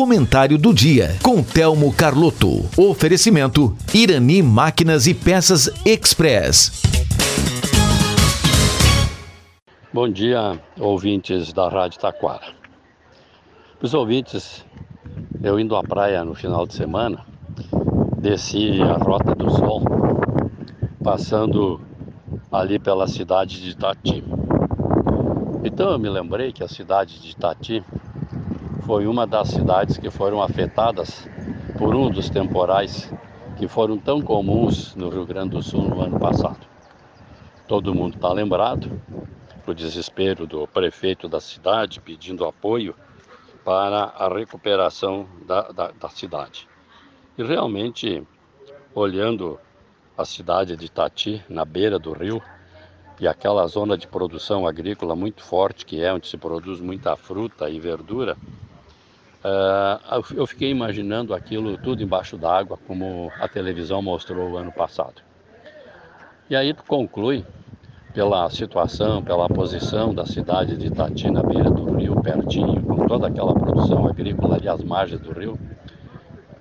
Comentário do dia com Telmo Carlotto. Oferecimento Irani Máquinas e Peças Express. Bom dia, ouvintes da Rádio Taquara. Os ouvintes, eu indo à praia no final de semana, desci a Rota do Sol, passando ali pela cidade de Itati. Então eu me lembrei que a cidade de Itati foi uma das cidades que foram afetadas por um dos temporais que foram tão comuns no Rio Grande do Sul no ano passado. Todo mundo está lembrado o desespero do prefeito da cidade pedindo apoio para a recuperação da, da, da cidade. E realmente, olhando a cidade de Itati, na beira do rio, e aquela zona de produção agrícola muito forte que é, onde se produz muita fruta e verdura, uh, eu fiquei imaginando aquilo tudo embaixo d'água, como a televisão mostrou o ano passado. E aí tu conclui, pela situação, pela posição da cidade de Itati na beira do rio, pertinho, com toda aquela produção agrícola ali às margens do rio,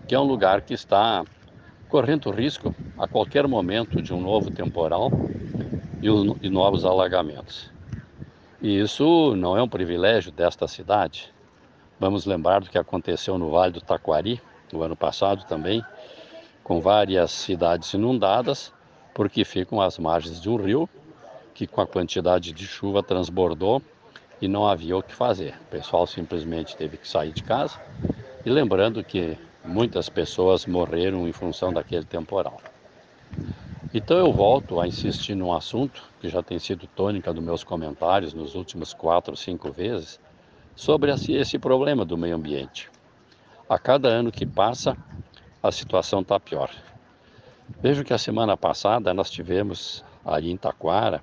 que é um lugar que está correndo risco a qualquer momento de um novo temporal e, e novos alagamentos. E isso não é um privilégio desta cidade. Vamos lembrar do que aconteceu no Vale do Taquari, no ano passado também, com várias cidades inundadas, porque ficam às margens de um rio que, com a quantidade de chuva, transbordou e não havia o que fazer. O pessoal simplesmente teve que sair de casa. E lembrando que muitas pessoas morreram em função daquele temporal. Então eu volto a insistir num assunto que já tem sido tônica dos meus comentários nos últimos quatro, cinco vezes, sobre esse problema do meio ambiente. A cada ano que passa, a situação está pior. Vejo que a semana passada nós tivemos aí em Taquara,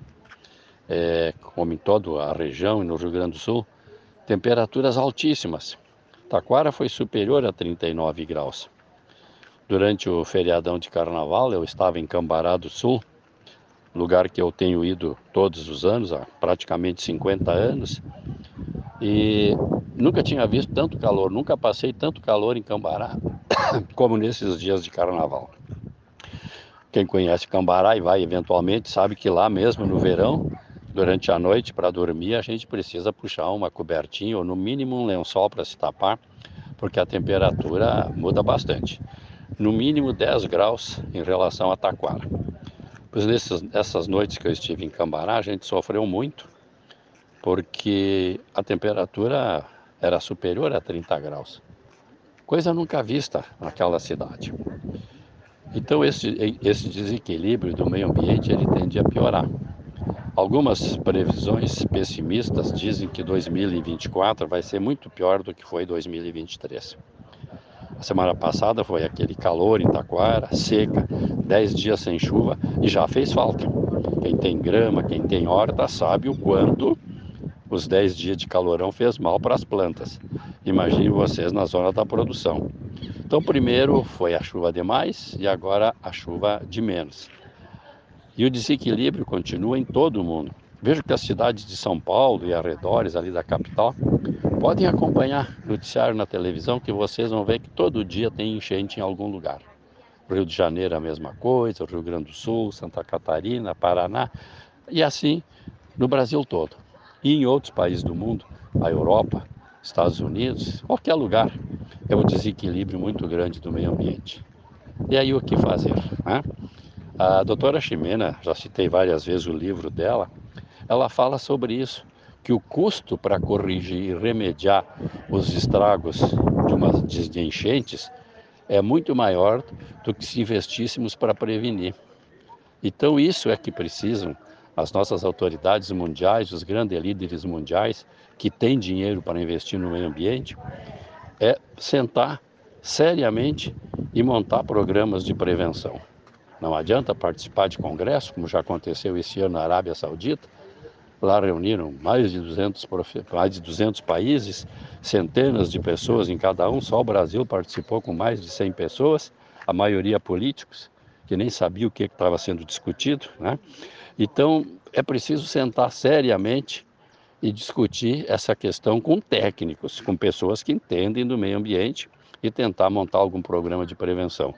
é, como em toda a região e no Rio Grande do Sul, temperaturas altíssimas. Taquara foi superior a 39 graus. Durante o feriadão de carnaval, eu estava em Cambará do Sul, lugar que eu tenho ido todos os anos, há praticamente 50 anos, e nunca tinha visto tanto calor, nunca passei tanto calor em Cambará como nesses dias de carnaval. Quem conhece Cambará e vai eventualmente sabe que lá mesmo no verão, durante a noite para dormir, a gente precisa puxar uma cobertinha ou no mínimo um lençol para se tapar, porque a temperatura muda bastante no mínimo 10 graus em relação a Taquara. Pois nessas, noites que eu estive em Cambará, a gente sofreu muito, porque a temperatura era superior a 30 graus. Coisa nunca vista naquela cidade. Então esse, esse desequilíbrio do meio ambiente ele tende a piorar. Algumas previsões pessimistas dizem que 2024 vai ser muito pior do que foi 2023. A semana passada foi aquele calor em Taquara, seca, 10 dias sem chuva e já fez falta. Quem tem grama, quem tem horta, sabe o quanto os 10 dias de calorão fez mal para as plantas. Imagine vocês na zona da produção. Então, primeiro foi a chuva demais e agora a chuva de menos. E o desequilíbrio continua em todo o mundo. Vejo que as cidades de São Paulo e arredores ali da capital podem acompanhar noticiário na televisão que vocês vão ver que todo dia tem enchente em algum lugar. Rio de Janeiro a mesma coisa, Rio Grande do Sul, Santa Catarina, Paraná e assim no Brasil todo. E em outros países do mundo, a Europa, Estados Unidos, qualquer lugar, é um desequilíbrio muito grande do meio ambiente. E aí o que fazer? Né? A doutora Ximena, já citei várias vezes o livro dela, ela fala sobre isso, que o custo para corrigir e remediar os estragos de umas de enchentes é muito maior do que se investíssemos para prevenir. Então isso é que precisam as nossas autoridades mundiais, os grandes líderes mundiais que têm dinheiro para investir no meio ambiente, é sentar seriamente e montar programas de prevenção. Não adianta participar de congresso, como já aconteceu esse ano na Arábia Saudita, Lá reuniram mais de 200, mais de 200 países, centenas de pessoas em cada um. Só o Brasil participou com mais de 100 pessoas, a maioria políticos, que nem sabia o que estava sendo discutido. Né? Então, é preciso sentar seriamente e discutir essa questão com técnicos, com pessoas que entendem do meio ambiente e tentar montar algum programa de prevenção.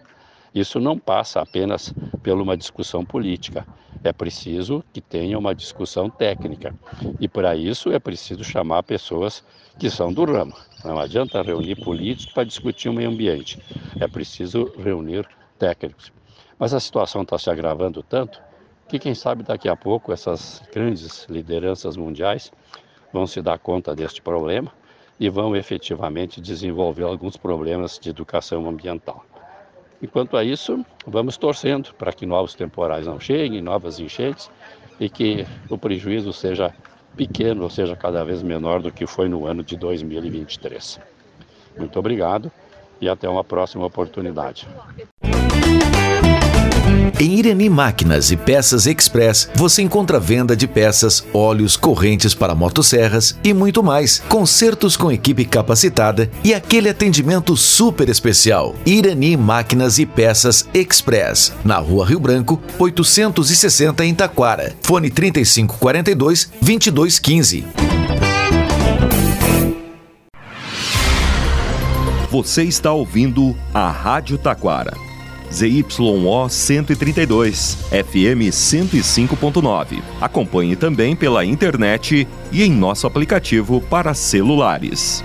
Isso não passa apenas por uma discussão política, é preciso que tenha uma discussão técnica. E para isso é preciso chamar pessoas que são do ramo. Não adianta reunir políticos para discutir o meio ambiente, é preciso reunir técnicos. Mas a situação está se agravando tanto que, quem sabe, daqui a pouco essas grandes lideranças mundiais vão se dar conta deste problema e vão efetivamente desenvolver alguns problemas de educação ambiental. Enquanto a isso, vamos torcendo para que novos temporais não cheguem, novas enchentes e que o prejuízo seja pequeno, ou seja, cada vez menor do que foi no ano de 2023. Muito obrigado e até uma próxima oportunidade. Em Irani Máquinas e Peças Express, você encontra venda de peças, óleos, correntes para motosserras e muito mais. Concertos com equipe capacitada e aquele atendimento super especial. Irani Máquinas e Peças Express, na Rua Rio Branco, 860 em Taquara. Fone 3542 2215. Você está ouvindo a Rádio Taquara ZYO 132, FM 105.9. Acompanhe também pela internet e em nosso aplicativo para celulares.